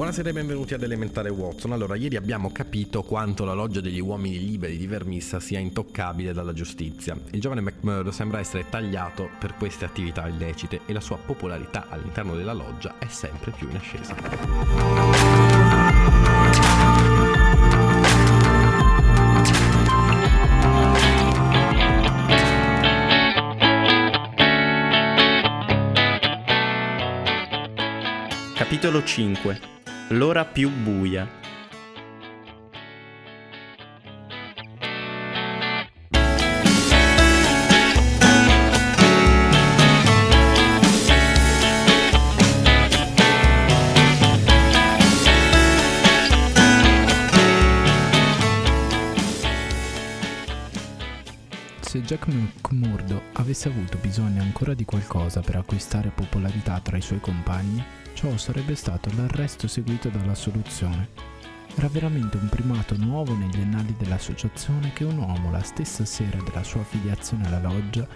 Buonasera e benvenuti ad Elementare Watson. Allora, ieri abbiamo capito quanto la loggia degli uomini liberi di Vermissa sia intoccabile dalla giustizia. Il giovane McMurdo sembra essere tagliato per queste attività illecite e la sua popolarità all'interno della loggia è sempre più in ascesa. Capitolo 5 L'ora più buia. Se Jack McMurdo avesse avuto bisogno ancora di qualcosa per acquistare popolarità tra i suoi compagni, ciò sarebbe stato l'arresto seguito dalla soluzione. Era veramente un primato nuovo negli annali dell'associazione che un uomo la stessa sera della sua affiliazione alla loggia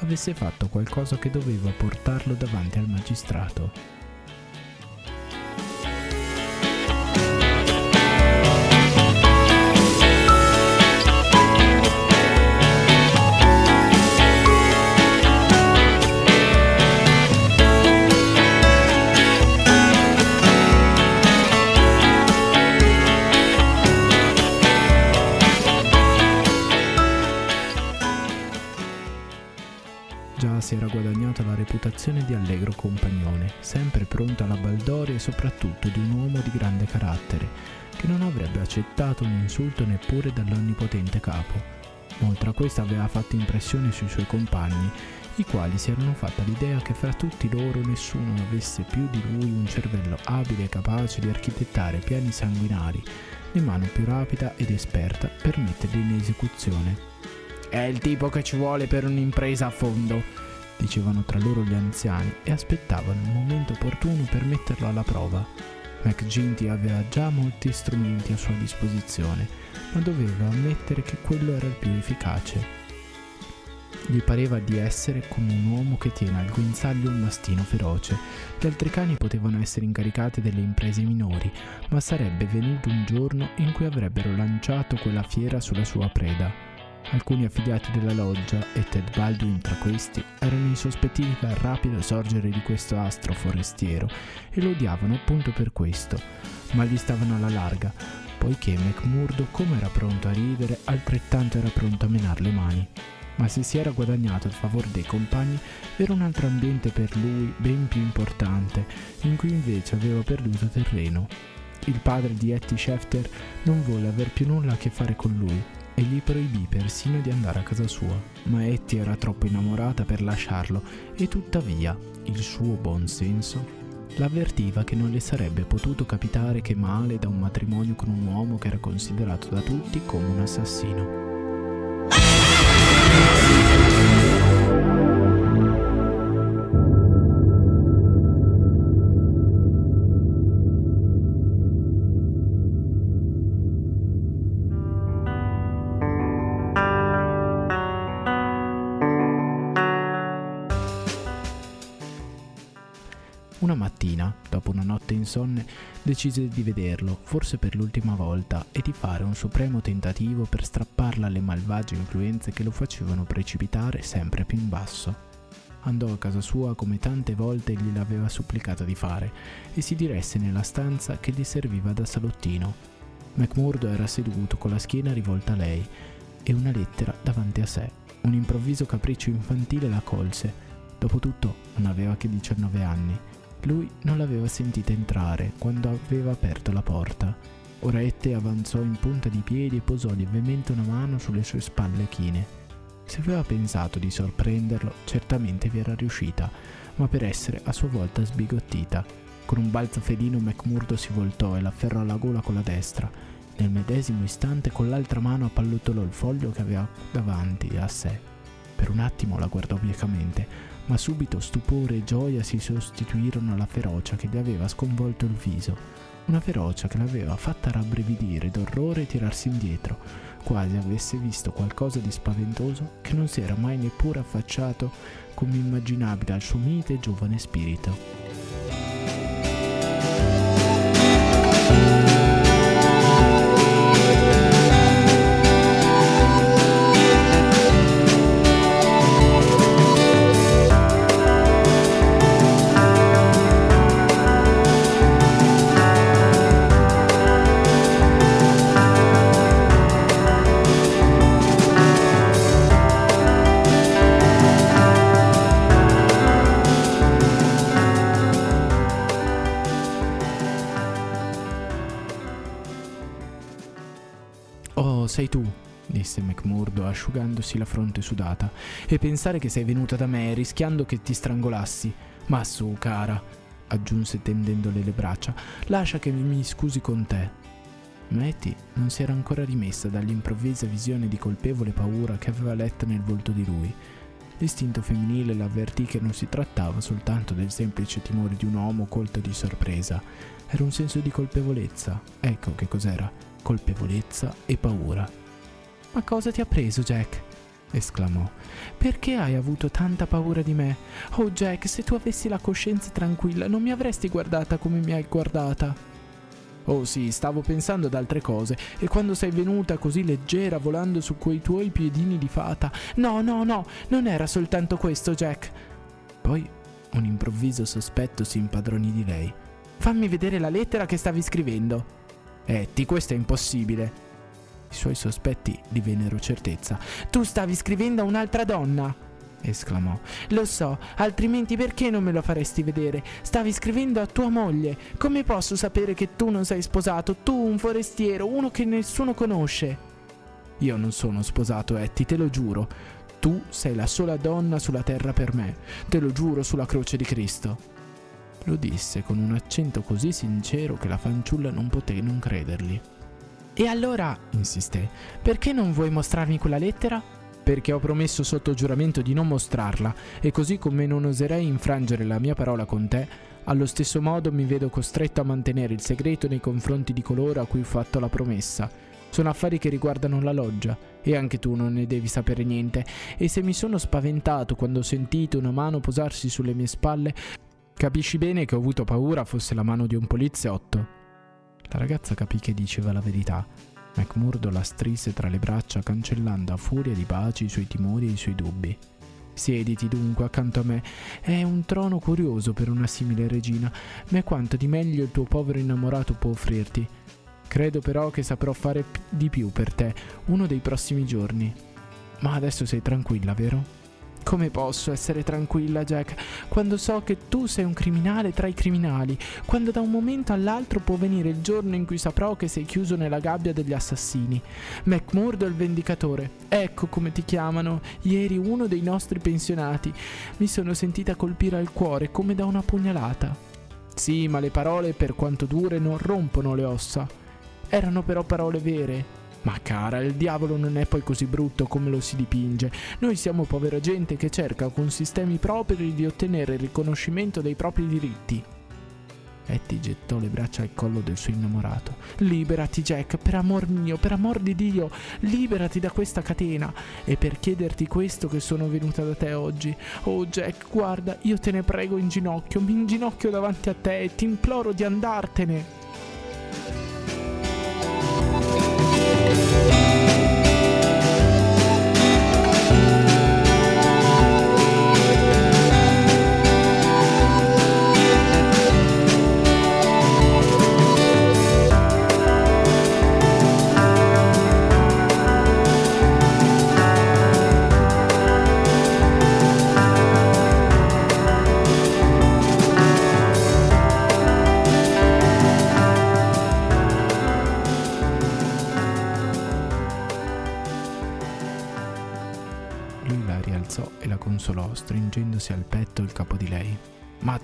avesse fatto qualcosa che doveva portarlo davanti al magistrato. Compagnone, sempre pronto alla baldoria e soprattutto di un uomo di grande carattere, che non avrebbe accettato un insulto neppure dall'onnipotente capo. Oltre a questo aveva fatto impressione sui suoi compagni, i quali si erano fatta l'idea che fra tutti loro nessuno avesse più di lui un cervello abile e capace di architettare piani sanguinari, di mano più rapida ed esperta per metterli in esecuzione. È il tipo che ci vuole per un'impresa a fondo, dicevano tra loro gli anziani e aspettavano il momento opportuno per metterlo alla prova. McGinty aveva già molti strumenti a sua disposizione, ma doveva ammettere che quello era il più efficace. Gli pareva di essere come un uomo che tiene al guinzaglio un mastino feroce. Gli altri cani potevano essere incaricati delle imprese minori, ma sarebbe venuto un giorno in cui avrebbero lanciato quella fiera sulla sua preda. Alcuni affiliati della loggia, e Ted Baldwin tra questi, erano insospettiti dal rapido sorgere di questo astro forestiero e lo odiavano appunto per questo, ma gli stavano alla larga, poiché McMurdo, come era pronto a ridere, altrettanto era pronto a menar le mani. Ma se si era guadagnato il favore dei compagni, era un altro ambiente per lui ben più importante, in cui invece aveva perduto terreno. Il padre di Etty Schefter non volle aver più nulla a che fare con lui e gli proibì persino di andare a casa sua. Ma Etty era troppo innamorata per lasciarlo e tuttavia il suo buon senso l'avvertiva che non le sarebbe potuto capitare che male da un matrimonio con un uomo che era considerato da tutti come un assassino. Insonne, decise di vederlo, forse per l'ultima volta, e di fare un supremo tentativo per strapparla alle malvagie influenze che lo facevano precipitare sempre più in basso. Andò a casa sua come tante volte gliel'aveva supplicata di fare e si diresse nella stanza che gli serviva da salottino. McMurdo era seduto con la schiena rivolta a lei e una lettera davanti a sé. Un improvviso capriccio infantile la colse. Dopotutto non aveva che 19 anni lui non l'aveva sentita entrare quando aveva aperto la porta. Orette avanzò in punta di piedi e posò lievemente una mano sulle sue spalle chine. Se aveva pensato di sorprenderlo, certamente vi era riuscita, ma per essere a sua volta sbigottita. Con un balzo felino McMurdo si voltò e l'afferrò alla gola con la destra. Nel medesimo istante con l'altra mano appallottolò il foglio che aveva davanti a sé. Per un attimo la guardò biecamente, ma subito stupore e gioia si sostituirono alla ferocia che gli aveva sconvolto il viso, una ferocia che l'aveva fatta rabbrividire d'orrore e tirarsi indietro, quasi avesse visto qualcosa di spaventoso che non si era mai neppure affacciato come immaginabile al suo mite e giovane spirito. Disse McMurdo asciugandosi la fronte sudata. E pensare che sei venuta da me rischiando che ti strangolassi. Ma su, cara, aggiunse tendendole le braccia, lascia che mi scusi con te. Matty non si era ancora rimessa dall'improvvisa visione di colpevole paura che aveva letta nel volto di lui. L'istinto femminile l'avvertì che non si trattava soltanto del semplice timore di un uomo colto di sorpresa, era un senso di colpevolezza. Ecco che cos'era, colpevolezza e paura. Ma cosa ti ha preso, Jack? esclamò. Perché hai avuto tanta paura di me? Oh Jack, se tu avessi la coscienza tranquilla, non mi avresti guardata come mi hai guardata. Oh sì, stavo pensando ad altre cose, e quando sei venuta così leggera volando su quei tuoi piedini di fata. No, no, no, non era soltanto questo, Jack. Poi un improvviso sospetto si impadronì di lei. Fammi vedere la lettera che stavi scrivendo. Etti, questo è impossibile. Suoi sospetti divennero certezza. Tu stavi scrivendo a un'altra donna esclamò. Lo so, altrimenti perché non me lo faresti vedere? Stavi scrivendo a tua moglie. Come posso sapere che tu non sei sposato? Tu, un forestiero, uno che nessuno conosce. Io non sono sposato, Etty, te lo giuro. Tu sei la sola donna sulla terra per me. Te lo giuro sulla croce di Cristo. Lo disse con un accento così sincero che la fanciulla non poté non credergli. E allora, insisté, perché non vuoi mostrarmi quella lettera? perché ho promesso sotto giuramento di non mostrarla e così come non oserei infrangere la mia parola con te, allo stesso modo mi vedo costretto a mantenere il segreto nei confronti di coloro a cui ho fatto la promessa. Sono affari che riguardano la loggia e anche tu non ne devi sapere niente e se mi sono spaventato quando ho sentito una mano posarsi sulle mie spalle, capisci bene che ho avuto paura fosse la mano di un poliziotto. La ragazza capì che diceva la verità McMurdo la strise tra le braccia cancellando a furia di baci i suoi timori e i suoi dubbi. Siediti dunque accanto a me. È un trono curioso per una simile regina, ma è quanto di meglio il tuo povero innamorato può offrirti. Credo però che saprò fare di più per te uno dei prossimi giorni. Ma adesso sei tranquilla, vero? Come posso essere tranquilla, Jack, quando so che tu sei un criminale tra i criminali, quando da un momento all'altro può venire il giorno in cui saprò che sei chiuso nella gabbia degli assassini? McMurdo il vendicatore, ecco come ti chiamano, ieri uno dei nostri pensionati. Mi sono sentita colpire al cuore come da una pugnalata. Sì, ma le parole, per quanto dure, non rompono le ossa. Erano però parole vere, ma cara, il diavolo non è poi così brutto come lo si dipinge. Noi siamo povera gente che cerca con sistemi propri di ottenere il riconoscimento dei propri diritti. Etty gettò le braccia al collo del suo innamorato. Liberati, Jack, per amor mio, per amor di Dio, liberati da questa catena. E per chiederti questo che sono venuta da te oggi. Oh, Jack, guarda, io te ne prego in ginocchio, mi inginocchio davanti a te e ti imploro di andartene.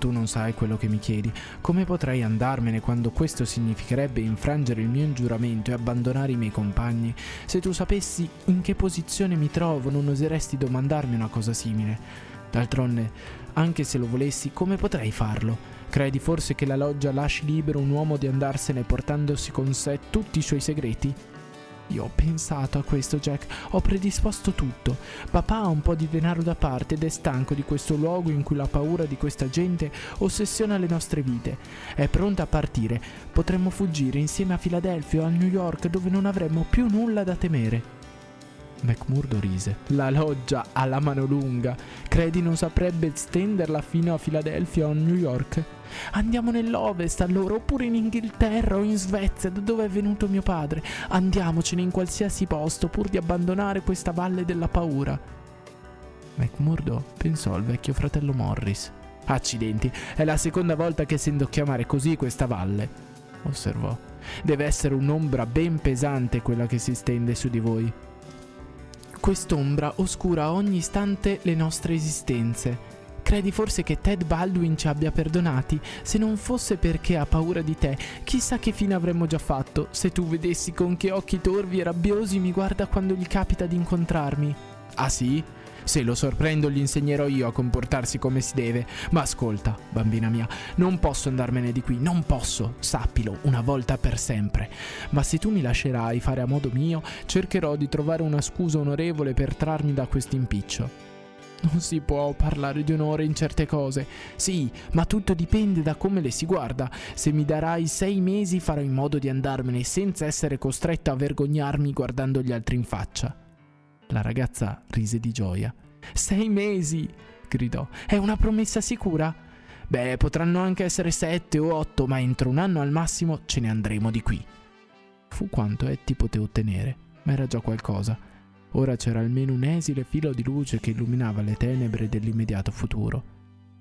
Tu non sai quello che mi chiedi. Come potrei andarmene quando questo significherebbe infrangere il mio giuramento e abbandonare i miei compagni? Se tu sapessi in che posizione mi trovo, non oseresti domandarmi una cosa simile. D'altronde, anche se lo volessi, come potrei farlo? Credi forse che la loggia lasci libero un uomo di andarsene portandosi con sé tutti i suoi segreti? Io ho pensato a questo, Jack, ho predisposto tutto. Papà ha un po' di denaro da parte ed è stanco di questo luogo in cui la paura di questa gente ossessiona le nostre vite. È pronta a partire. Potremmo fuggire insieme a Filadelfia o a New York dove non avremmo più nulla da temere. McMurdo rise. La loggia ha la mano lunga. Credi non saprebbe stenderla fino a Filadelfia o a New York? Andiamo nell'ovest allora, oppure in Inghilterra o in Svezia, da dove è venuto mio padre. Andiamocene in qualsiasi posto, pur di abbandonare questa valle della paura. McMurdo pensò al vecchio fratello Morris. Accidenti, è la seconda volta che sento chiamare così questa valle, osservò. Deve essere un'ombra ben pesante quella che si stende su di voi. Quest'ombra oscura ogni istante le nostre esistenze. Credi forse che Ted Baldwin ci abbia perdonati? Se non fosse perché ha paura di te, chissà che fine avremmo già fatto. Se tu vedessi con che occhi torvi e rabbiosi mi guarda quando gli capita di incontrarmi. Ah sì? Se lo sorprendo gli insegnerò io a comportarsi come si deve. Ma ascolta, bambina mia, non posso andarmene di qui, non posso, sappilo, una volta per sempre. Ma se tu mi lascerai fare a modo mio, cercherò di trovare una scusa onorevole per trarmi da questo impiccio. Non si può parlare di onore in certe cose. Sì, ma tutto dipende da come le si guarda. Se mi darai sei mesi farò in modo di andarmene senza essere costretto a vergognarmi guardando gli altri in faccia. La ragazza rise di gioia. Sei mesi! gridò. È una promessa sicura? Beh, potranno anche essere sette o otto, ma entro un anno al massimo ce ne andremo di qui. Fu quanto Etty poté ottenere, ma era già qualcosa. Ora c'era almeno un esile filo di luce che illuminava le tenebre dell'immediato futuro.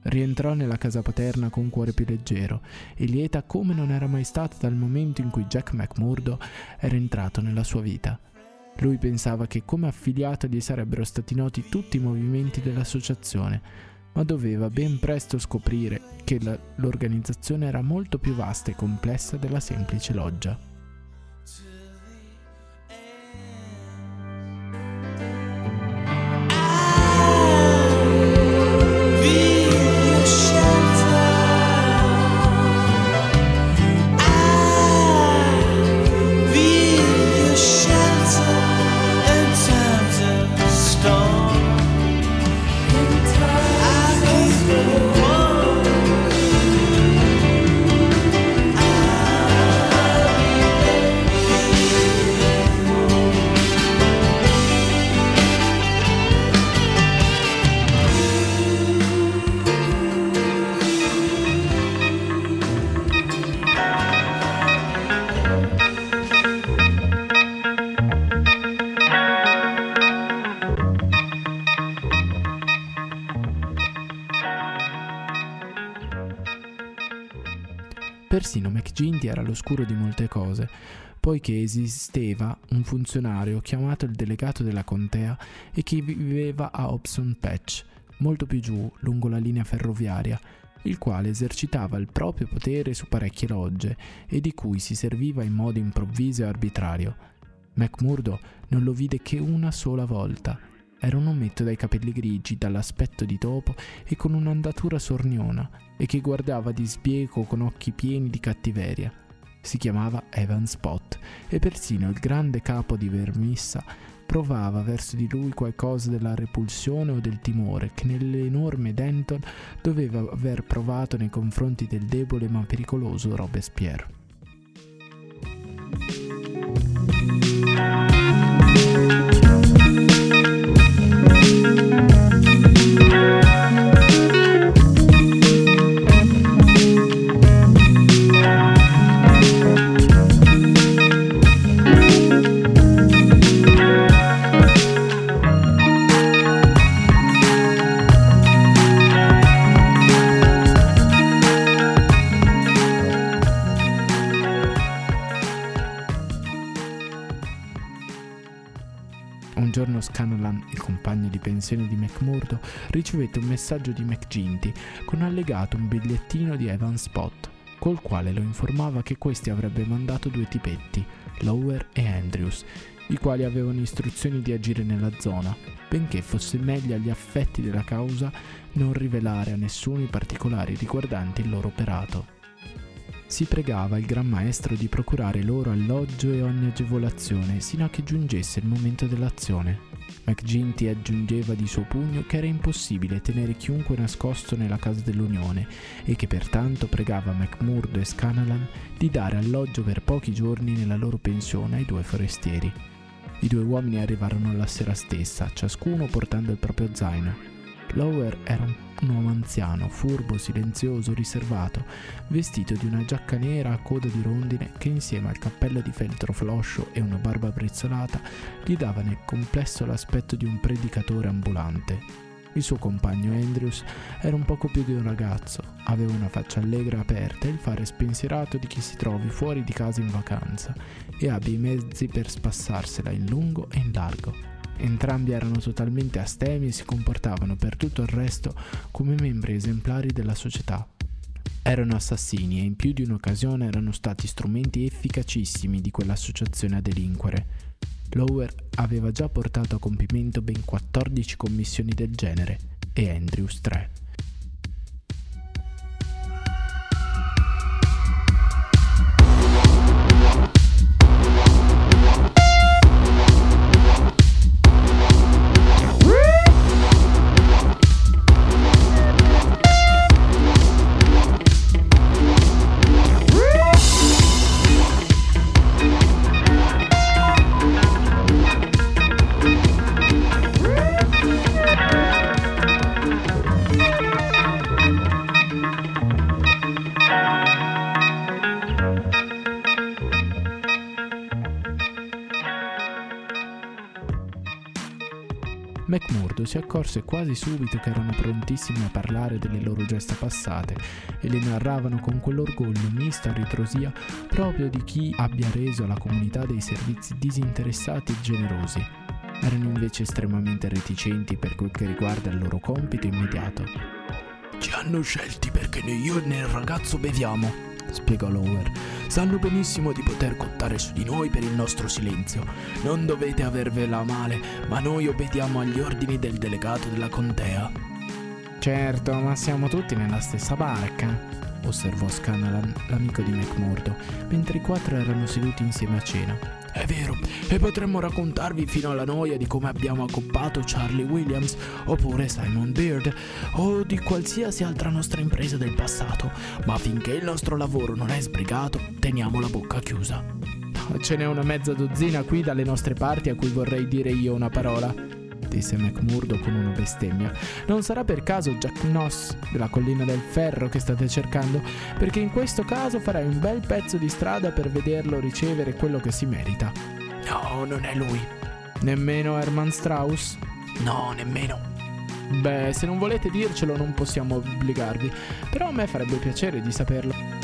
Rientrò nella casa paterna con cuore più leggero e lieta come non era mai stata dal momento in cui Jack McMurdo era entrato nella sua vita. Lui pensava che come affiliato gli sarebbero stati noti tutti i movimenti dell'associazione, ma doveva ben presto scoprire che la, l'organizzazione era molto più vasta e complessa della semplice loggia. Persino McGinty era all'oscuro di molte cose, poiché esisteva un funzionario chiamato il delegato della contea e che viveva a Hobson Patch, molto più giù, lungo la linea ferroviaria, il quale esercitava il proprio potere su parecchie logge e di cui si serviva in modo improvviso e arbitrario. McMurdo non lo vide che una sola volta. Era un ometto dai capelli grigi, dall'aspetto di topo e con un'andatura sorniona, e che guardava di sbieco con occhi pieni di cattiveria. Si chiamava Evan Spot e persino il grande capo di Vermissa provava verso di lui qualcosa della repulsione o del timore che nell'enorme Denton doveva aver provato nei confronti del debole ma pericoloso Robespierre. Scanlan, il compagno di pensione di McMurdo, ricevette un messaggio di McGinty con allegato un bigliettino di Evan Spot, col quale lo informava che questi avrebbe mandato due tipetti, Lower e Andrews, i quali avevano istruzioni di agire nella zona, benché fosse meglio agli affetti della causa non rivelare a nessuno i particolari riguardanti il loro operato si pregava il Gran Maestro di procurare loro alloggio e ogni agevolazione sino a che giungesse il momento dell'azione. McGinty aggiungeva di suo pugno che era impossibile tenere chiunque nascosto nella casa dell'Unione e che pertanto pregava McMurdo e Scanalan di dare alloggio per pochi giorni nella loro pensione ai due forestieri. I due uomini arrivarono la sera stessa, ciascuno portando il proprio zaino. Lower era un un anziano, furbo, silenzioso, riservato, vestito di una giacca nera a coda di rondine che insieme al cappello di feltro floscio e una barba brizzolata gli dava nel complesso l'aspetto di un predicatore ambulante. Il suo compagno Andrews era un poco più di un ragazzo, aveva una faccia allegra aperta e il fare spensierato di chi si trovi fuori di casa in vacanza e abbia i mezzi per spassarsela in lungo e in largo. Entrambi erano totalmente astemi e si comportavano per tutto il resto come membri esemplari della società. Erano assassini e in più di un'occasione erano stati strumenti efficacissimi di quell'associazione a delinquere. Lower aveva già portato a compimento ben 14 commissioni del genere e Andrews 3. Si accorse quasi subito che erano prontissimi a parlare delle loro gesta passate e le narravano con quell'orgoglio misto a ritrosia proprio di chi abbia reso alla comunità dei servizi disinteressati e generosi. Erano invece estremamente reticenti per quel che riguarda il loro compito immediato. Ci hanno scelti perché né io né il ragazzo beviamo, spiegò Lower. Sanno benissimo di poter contare su di noi per il nostro silenzio. Non dovete avervela a male, ma noi obbediamo agli ordini del delegato della contea. Certo, ma siamo tutti nella stessa barca, osservò Scanlan, l'amico di McMurdo, mentre i quattro erano seduti insieme a cena. È vero, e potremmo raccontarvi fino alla noia di come abbiamo accoppato Charlie Williams, oppure Simon Beard, o di qualsiasi altra nostra impresa del passato, ma finché il nostro lavoro non è sbrigato, teniamo la bocca chiusa. Ce n'è una mezza dozzina qui dalle nostre parti a cui vorrei dire io una parola, disse McMurdo con una bestemmia. Non sarà per caso Jack Noss della collina del ferro che state cercando, perché in questo caso farai un bel pezzo di strada per vederlo ricevere quello che si merita. No, non è lui. Nemmeno Hermann Strauss? No, nemmeno. Beh, se non volete dircelo non possiamo obbligarvi, però a me farebbe piacere di saperlo.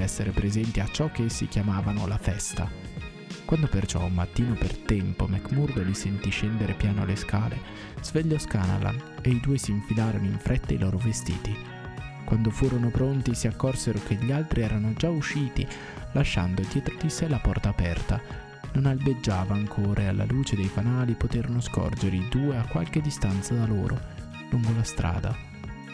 Essere presenti a ciò che essi chiamavano la festa. Quando perciò un mattino per tempo McMurdo li sentì scendere piano le scale, svegliò Scanlan e i due si infilarono in fretta i loro vestiti. Quando furono pronti si accorsero che gli altri erano già usciti, lasciando dietro di sé la porta aperta. Non albeggiava ancora e alla luce dei fanali poterono scorgere i due a qualche distanza da loro, lungo la strada.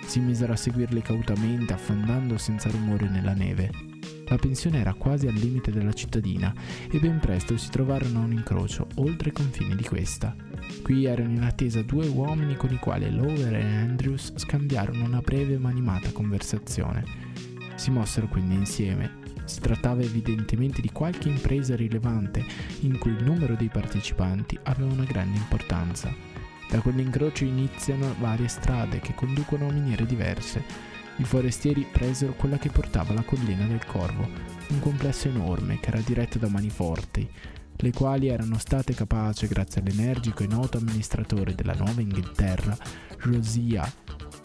Si misero a seguirli cautamente, affondando senza rumore nella neve. La pensione era quasi al limite della cittadina e ben presto si trovarono a un incrocio oltre i confini di questa. Qui erano in attesa due uomini con i quali Lower e Andrews scambiarono una breve ma animata conversazione. Si mossero quindi insieme. Si trattava evidentemente di qualche impresa rilevante in cui il numero dei partecipanti aveva una grande importanza. Da quell'incrocio iniziano varie strade che conducono a miniere diverse. I forestieri presero quella che portava la collina del Corvo, un complesso enorme che era diretto da mani forti, le quali erano state capaci, grazie all'energico e noto amministratore della Nuova Inghilterra, Rosia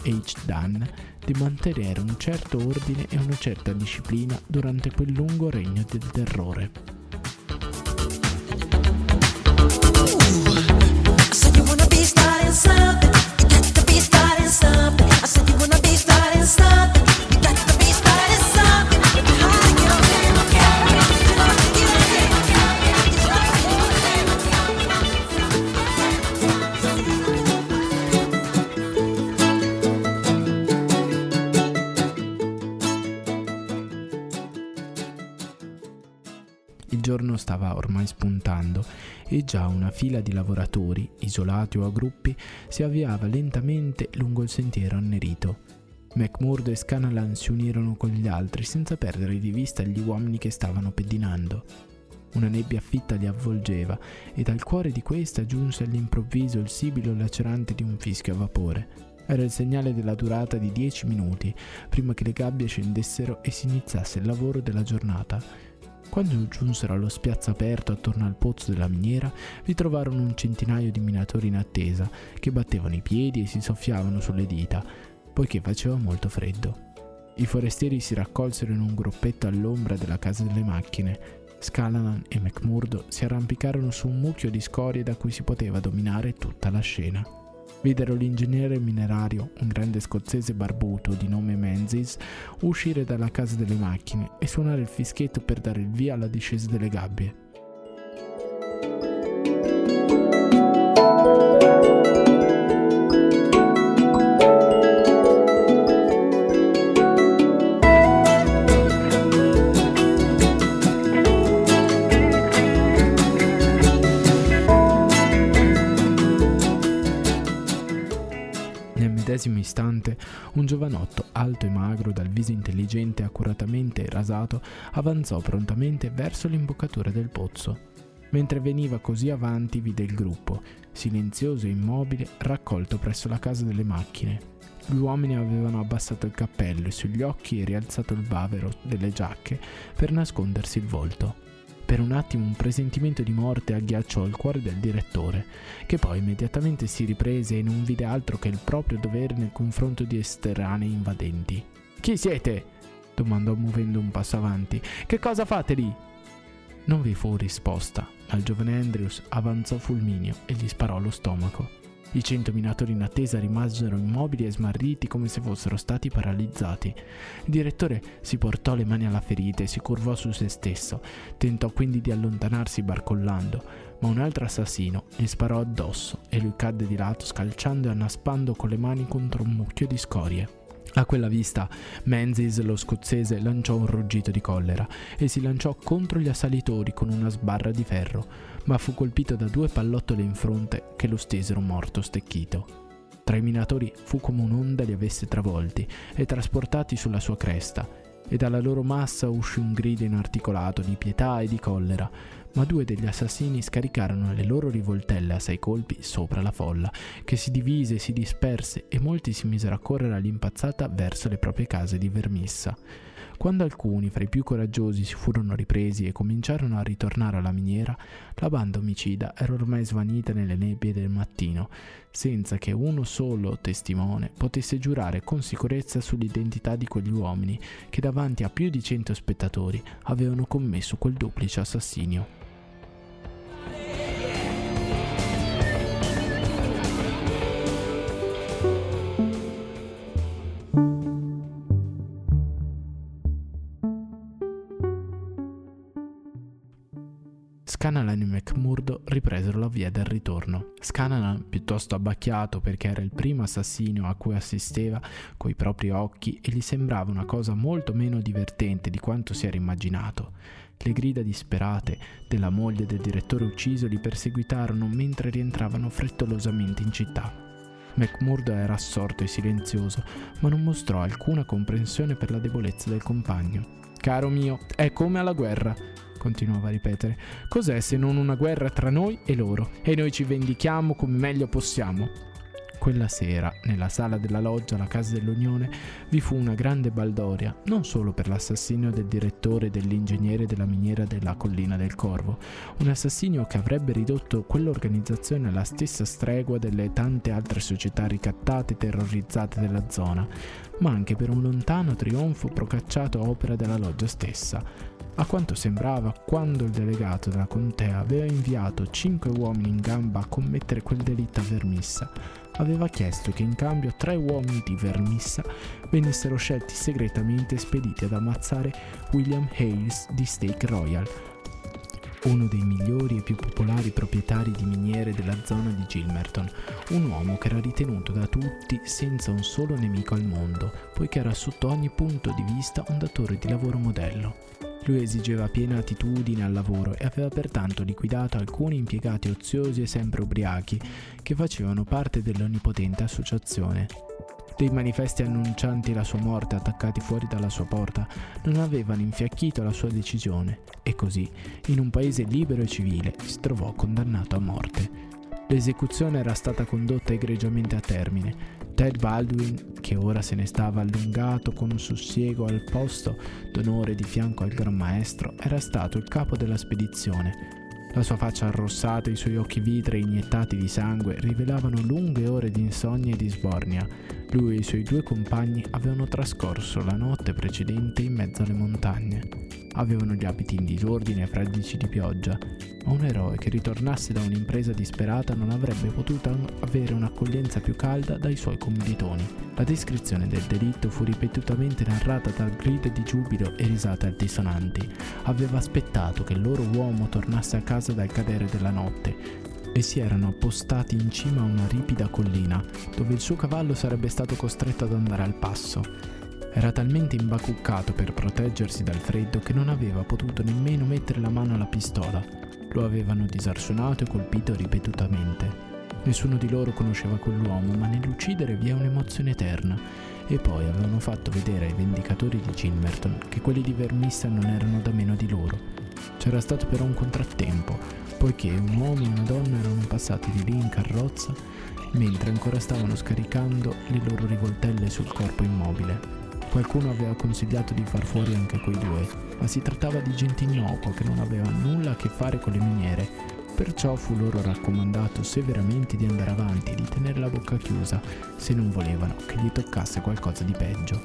H. Dunn, di mantenere un certo ordine e una certa disciplina durante quel lungo regno del terrore. Ooh, so you wanna be starting something, you got to be starting something stava ormai spuntando e già una fila di lavoratori, isolati o a gruppi, si avviava lentamente lungo il sentiero annerito. McMurdo e Scanalan si unirono con gli altri senza perdere di vista gli uomini che stavano pedinando. Una nebbia fitta li avvolgeva e dal cuore di questa giunse all'improvviso il sibilo lacerante di un fischio a vapore. Era il segnale della durata di dieci minuti, prima che le gabbie scendessero e si iniziasse il lavoro della giornata. Quando giunsero allo spiazzo aperto attorno al pozzo della miniera, vi trovarono un centinaio di minatori in attesa, che battevano i piedi e si soffiavano sulle dita, poiché faceva molto freddo. I forestieri si raccolsero in un gruppetto all'ombra della casa delle macchine. Scalanan e McMurdo si arrampicarono su un mucchio di scorie da cui si poteva dominare tutta la scena. Videro l'ingegnere minerario, un grande scozzese barbuto di nome Menzies, uscire dalla casa delle macchine e suonare il fischietto per dare il via alla discesa delle gabbie. Intelligente e accuratamente rasato, avanzò prontamente verso l'imboccatura del pozzo. Mentre veniva così avanti vide il gruppo, silenzioso e immobile, raccolto presso la casa delle macchine. Gli uomini avevano abbassato il cappello e sugli occhi rialzato il bavero delle giacche per nascondersi il volto. Per un attimo un presentimento di morte agghiacciò il cuore del direttore, che poi immediatamente si riprese e non vide altro che il proprio dovere nel confronto di estranei invadenti. Chi siete? Domandò muovendo un passo avanti. Che cosa fate lì? Non vi fu risposta, ma il giovane Andrews avanzò fulmineo e gli sparò allo stomaco. I cento minatori in attesa rimasero immobili e smarriti come se fossero stati paralizzati. Il direttore si portò le mani alla ferita e si curvò su se stesso. Tentò quindi di allontanarsi barcollando, ma un altro assassino gli sparò addosso e lui cadde di lato scalciando e annaspando con le mani contro un mucchio di scorie. A quella vista, Menzies, lo scozzese, lanciò un ruggito di collera e si lanciò contro gli assalitori con una sbarra di ferro, ma fu colpito da due pallottole in fronte che lo stesero morto stecchito. Tra i minatori fu come un'onda li avesse travolti e trasportati sulla sua cresta, e dalla loro massa uscì un grido inarticolato di pietà e di collera, ma due degli assassini scaricarono le loro rivoltelle a sei colpi sopra la folla, che si divise si disperse e molti si misero a correre all'impazzata verso le proprie case di Vermissa. Quando alcuni fra i più coraggiosi si furono ripresi e cominciarono a ritornare alla miniera, la banda omicida era ormai svanita nelle nebbie del mattino, senza che uno solo testimone potesse giurare con sicurezza sull'identità di quegli uomini che davanti a più di cento spettatori avevano commesso quel duplice assassinio. Ripresero la via del ritorno. Scanalan, piuttosto abbacchiato perché era il primo assassino a cui assisteva coi propri occhi e gli sembrava una cosa molto meno divertente di quanto si era immaginato. Le grida disperate della moglie del direttore ucciso li perseguitarono mentre rientravano frettolosamente in città. McMurdo era assorto e silenzioso, ma non mostrò alcuna comprensione per la debolezza del compagno. Caro mio, è come alla guerra continuava a ripetere. Cos'è se non una guerra tra noi e loro? E noi ci vendichiamo come meglio possiamo. Quella sera, nella sala della loggia alla Casa dell'Unione, vi fu una grande baldoria, non solo per l'assassinio del direttore e dell'ingegnere della miniera della Collina del Corvo, un assassinio che avrebbe ridotto quell'organizzazione alla stessa stregua delle tante altre società ricattate e terrorizzate della zona, ma anche per un lontano trionfo procacciato a opera della loggia stessa, a quanto sembrava, quando il delegato della contea aveva inviato cinque uomini in gamba a commettere quel delitto a Vermissa, aveva chiesto che in cambio tre uomini di Vermissa venissero scelti segretamente e spediti ad ammazzare William Hales di Stake Royal, uno dei migliori e più popolari proprietari di miniere della zona di Gilmerton, un uomo che era ritenuto da tutti senza un solo nemico al mondo, poiché era sotto ogni punto di vista un datore di lavoro modello. Lui esigeva piena attitudine al lavoro e aveva pertanto liquidato alcuni impiegati oziosi e sempre ubriachi che facevano parte dell'onnipotente associazione. Dei manifesti annuncianti la sua morte attaccati fuori dalla sua porta non avevano infiacchito la sua decisione e così, in un paese libero e civile, si trovò condannato a morte. L'esecuzione era stata condotta egregiamente a termine. Ted Baldwin, che ora se ne stava allungato con sussiego al posto d'onore di fianco al Gran Maestro, era stato il capo della spedizione la sua faccia arrossata e i suoi occhi vitrei iniettati di sangue rivelavano lunghe ore di insonnia e di sbornia. Lui e i suoi due compagni avevano trascorso la notte precedente in mezzo alle montagne. Avevano gli abiti in disordine e fradici di pioggia, ma un eroe che ritornasse da un'impresa disperata non avrebbe potuto avere un'accoglienza più calda dai suoi commilitoni. La descrizione del delitto fu ripetutamente narrata da grida di giubilo e risate altisonanti. Aveva aspettato che il loro uomo tornasse a casa dal cadere della notte e si erano appostati in cima a una ripida collina, dove il suo cavallo sarebbe stato costretto ad andare al passo. Era talmente imbacuccato per proteggersi dal freddo che non aveva potuto nemmeno mettere la mano alla pistola. Lo avevano disarsonato e colpito ripetutamente. Nessuno di loro conosceva quell'uomo, ma nell'uccidere vi è un'emozione eterna. E poi avevano fatto vedere ai vendicatori di Gilmerton che quelli di Vermissa non erano da meno di loro. C'era stato però un contrattempo, poiché un uomo e una donna erano passati di lì in carrozza mentre ancora stavano scaricando le loro rivoltelle sul corpo immobile. Qualcuno aveva consigliato di far fuori anche quei due, ma si trattava di gente innocua che non aveva nulla a che fare con le miniere, perciò fu loro raccomandato severamente di andare avanti e di tenere la bocca chiusa se non volevano che gli toccasse qualcosa di peggio.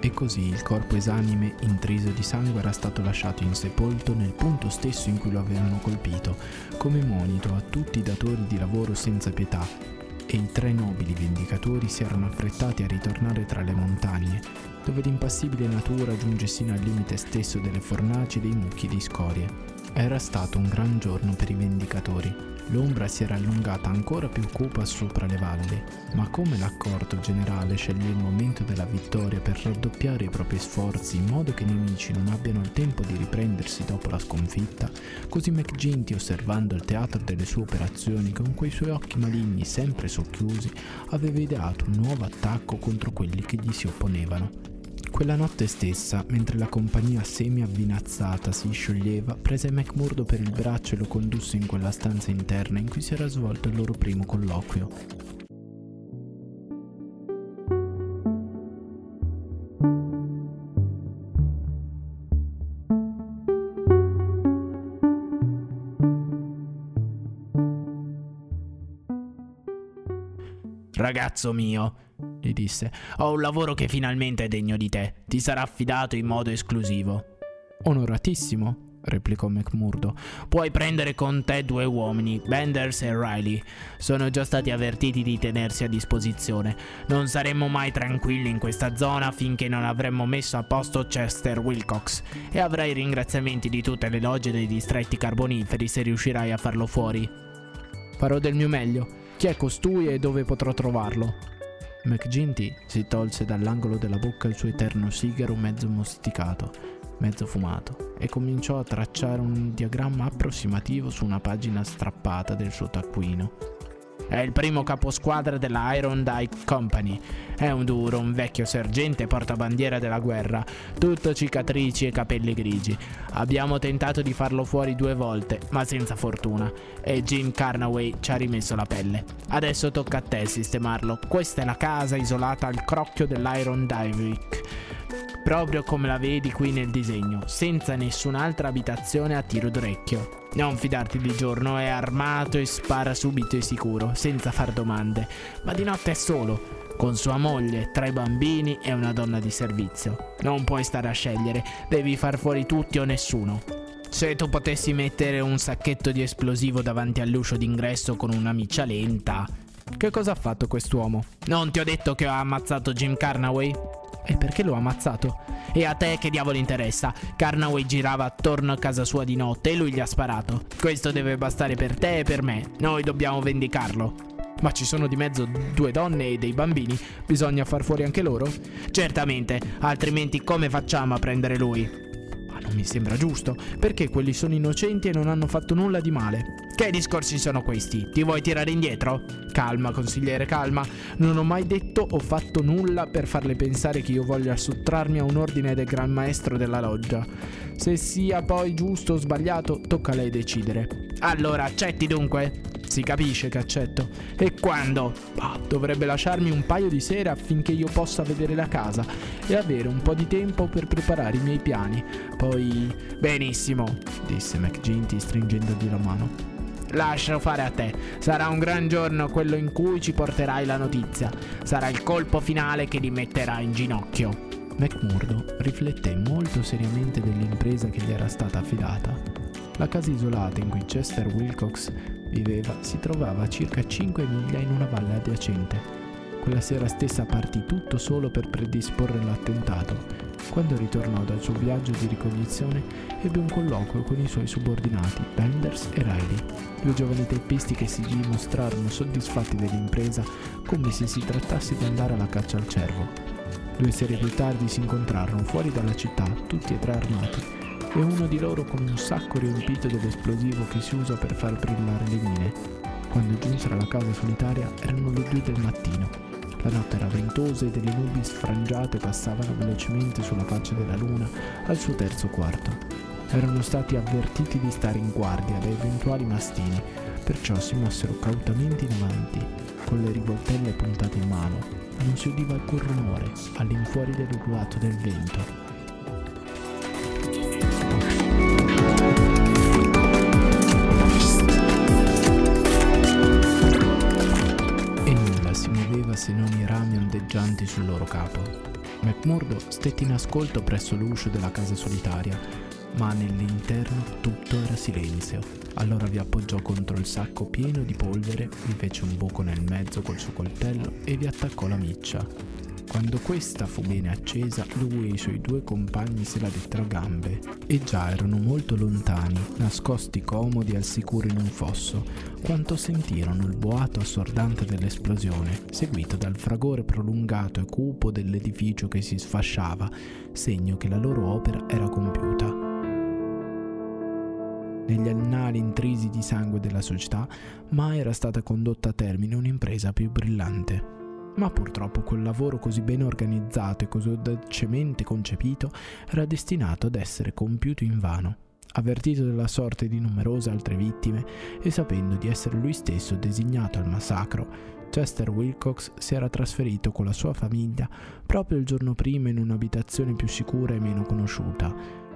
E così il corpo esanime, intriso di sangue, era stato lasciato insepolto nel punto stesso in cui lo avevano colpito, come monito a tutti i datori di lavoro senza pietà e i tre nobili vendicatori si erano affrettati a ritornare tra le montagne, dove l'impassibile natura giunge sino al limite stesso delle fornaci e dei mucchi di scorie. Era stato un gran giorno per i vendicatori. L'ombra si era allungata ancora più cupa sopra le valli, ma come l'accordo generale sceglie il momento della vittoria per raddoppiare i propri sforzi in modo che i nemici non abbiano il tempo di riprendersi dopo la sconfitta, così McGinty, osservando il teatro delle sue operazioni con quei suoi occhi maligni sempre socchiusi, aveva ideato un nuovo attacco contro quelli che gli si opponevano. Quella notte stessa, mentre la compagnia semi-avvinazzata si scioglieva, prese McMurdo per il braccio e lo condusse in quella stanza interna in cui si era svolto il loro primo colloquio. Ragazzo mio, gli disse, ho un lavoro che finalmente è degno di te. Ti sarà affidato in modo esclusivo. Onoratissimo, replicò McMurdo. Puoi prendere con te due uomini, Benders e Riley. Sono già stati avvertiti di tenersi a disposizione. Non saremmo mai tranquilli in questa zona finché non avremmo messo a posto Chester Wilcox. E avrai ringraziamenti di tutte le logge dei distretti carboniferi se riuscirai a farlo fuori. Farò del mio meglio. Chi è costui e dove potrò trovarlo? McGinty si tolse dall'angolo della bocca il suo eterno sigaro mezzo mosticato, mezzo fumato, e cominciò a tracciare un diagramma approssimativo su una pagina strappata del suo taccuino. È il primo caposquadra della Iron Dike Company. È un duro, un vecchio sergente portabandiera della guerra, tutto cicatrici e capelli grigi. Abbiamo tentato di farlo fuori due volte, ma senza fortuna. E Jim Carnaway ci ha rimesso la pelle. Adesso tocca a te sistemarlo. Questa è la casa isolata al crocchio dell'Iron Dyke proprio come la vedi qui nel disegno, senza nessun'altra abitazione a tiro d'orecchio. Non fidarti di giorno, è armato e spara subito e sicuro, senza far domande, ma di notte è solo, con sua moglie, tre bambini e una donna di servizio. Non puoi stare a scegliere, devi far fuori tutti o nessuno. Se tu potessi mettere un sacchetto di esplosivo davanti all'uscio d'ingresso con una miccia lenta. Che cosa ha fatto quest'uomo? Non ti ho detto che ho ammazzato Jim Carnaway? E perché l'ho ammazzato? E a te che diavolo interessa? Carnaway girava attorno a casa sua di notte e lui gli ha sparato. Questo deve bastare per te e per me. Noi dobbiamo vendicarlo. Ma ci sono di mezzo due donne e dei bambini. Bisogna far fuori anche loro? Certamente, altrimenti come facciamo a prendere lui? Non mi sembra giusto, perché quelli sono innocenti e non hanno fatto nulla di male. Che discorsi sono questi? Ti vuoi tirare indietro? Calma, consigliere, calma. Non ho mai detto o fatto nulla per farle pensare che io voglia sottrarmi a un ordine del Gran Maestro della loggia. Se sia poi giusto o sbagliato, tocca a lei decidere. Allora, accetti dunque? Si capisce che accetto. E quando? Bah, dovrebbe lasciarmi un paio di sere affinché io possa vedere la casa e avere un po' di tempo per preparare i miei piani. Poi... Benissimo, disse McGinty stringendogli la mano. Lascialo fare a te. Sarà un gran giorno quello in cui ci porterai la notizia. Sarà il colpo finale che li metterà in ginocchio. McMurdo rifletté molto seriamente dell'impresa che gli era stata affidata. La casa isolata in cui Chester Wilcox viveva si trovava a circa 5 miglia in una valle adiacente. Quella sera stessa partì tutto solo per predisporre l'attentato. Quando ritornò dal suo viaggio di ricognizione ebbe un colloquio con i suoi subordinati, Benders e Riley, due giovani teppisti che si dimostrarono soddisfatti dell'impresa come se si trattasse di andare alla caccia al cervo. Due sere più tardi si incontrarono fuori dalla città, tutti e tre armati, e uno di loro con un sacco riempito dell'esplosivo che si usa per far brillare le mine. Quando giunsero alla casa solitaria erano le due del mattino. La notte era ventosa e delle nubi sfrangiate passavano velocemente sulla faccia della luna al suo terzo quarto. Erano stati avvertiti di stare in guardia da eventuali mastini, perciò si mossero cautamente in avanti, con le rivoltelle puntate in mano. Non si udiva alcun rumore all'infuori dell'uluato del vento rami ondeggianti sul loro capo. McMurdo stette in ascolto presso l'uscio della casa solitaria, ma nell'interno tutto era silenzio. Allora vi appoggiò contro il sacco pieno di polvere, vi fece un buco nel mezzo col suo coltello e vi attaccò la miccia. Quando questa fu bene accesa, lui e i suoi due compagni se la dettero a gambe e già erano molto lontani, nascosti comodi al sicuro in un fosso, quanto sentirono il boato assordante dell'esplosione, seguito dal fragore prolungato e cupo dell'edificio che si sfasciava, segno che la loro opera era compiuta. Negli annali intrisi di sangue della società mai era stata condotta a termine un'impresa più brillante. Ma purtroppo quel lavoro così ben organizzato e così audacemente concepito era destinato ad essere compiuto invano. Avvertito della sorte di numerose altre vittime e sapendo di essere lui stesso designato al massacro, Chester Wilcox si era trasferito con la sua famiglia proprio il giorno prima in un'abitazione più sicura e meno conosciuta,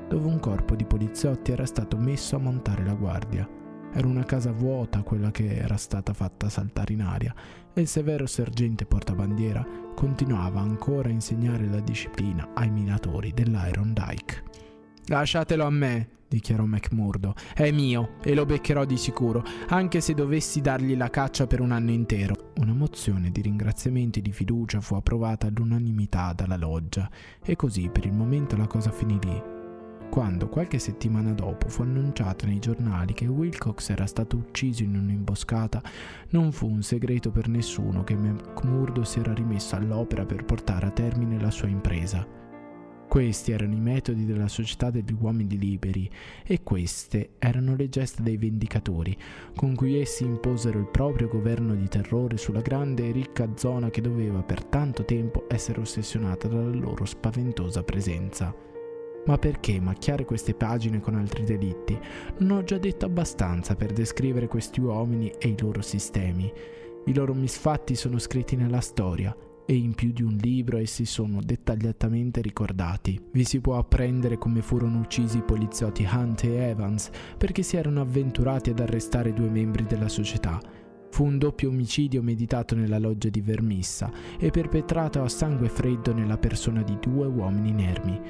dove un corpo di poliziotti era stato messo a montare la guardia. Era una casa vuota quella che era stata fatta saltare in aria e il severo sergente portabandiera continuava ancora a insegnare la disciplina ai minatori dell'Iron Dyke. Lasciatelo a me, dichiarò McMurdo. È mio e lo beccherò di sicuro, anche se dovessi dargli la caccia per un anno intero. Una mozione di ringraziamento e di fiducia fu approvata all'unanimità dalla loggia e così per il momento la cosa finì lì quando qualche settimana dopo fu annunciato nei giornali che Wilcox era stato ucciso in un'imboscata, non fu un segreto per nessuno che McMurdo si era rimesso all'opera per portare a termine la sua impresa. Questi erano i metodi della società degli uomini liberi e queste erano le gesta dei vendicatori, con cui essi imposero il proprio governo di terrore sulla grande e ricca zona che doveva per tanto tempo essere ossessionata dalla loro spaventosa presenza. Ma perché macchiare queste pagine con altri delitti? Non ho già detto abbastanza per descrivere questi uomini e i loro sistemi. I loro misfatti sono scritti nella storia e in più di un libro essi sono dettagliatamente ricordati. Vi si può apprendere come furono uccisi i poliziotti Hunt e Evans perché si erano avventurati ad arrestare due membri della società. Fu un doppio omicidio meditato nella loggia di Vermissa e perpetrato a sangue freddo nella persona di due uomini inermi.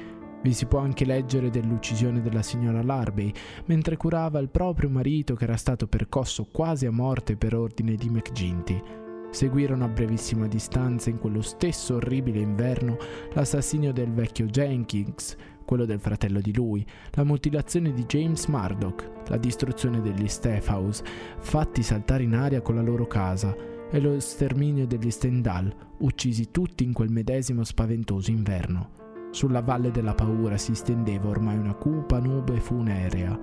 Vi si può anche leggere dell'uccisione della signora Larbey mentre curava il proprio marito che era stato percosso quasi a morte per ordine di McGinty. Seguirono a brevissima distanza in quello stesso orribile inverno l'assassinio del vecchio Jenkins, quello del fratello di lui, la mutilazione di James Murdoch, la distruzione degli Stephouse, fatti saltare in aria con la loro casa, e lo sterminio degli Stendhal, uccisi tutti in quel medesimo spaventoso inverno. Sulla valle della paura si stendeva ormai una cupa nube funerea.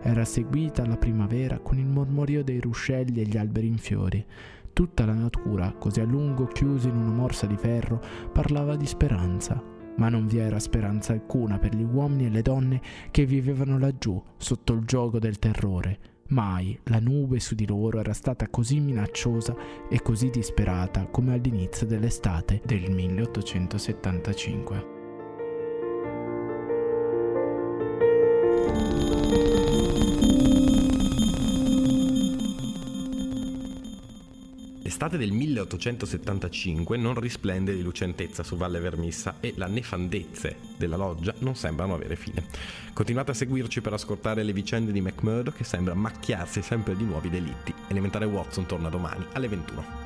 Era seguita la primavera con il mormorio dei ruscelli e gli alberi in fiori. Tutta la natura, così a lungo chiusa in una morsa di ferro, parlava di speranza. Ma non vi era speranza alcuna per gli uomini e le donne che vivevano laggiù, sotto il gioco del terrore. Mai la nube su di loro era stata così minacciosa e così disperata come all'inizio dell'estate del 1875. L'estate del 1875 non risplende di lucentezza su Valle Vermissa e le nefandezze della loggia non sembrano avere fine. Continuate a seguirci per ascoltare le vicende di McMurdo che sembra macchiarsi sempre di nuovi delitti. Elementare Watson torna domani alle 21.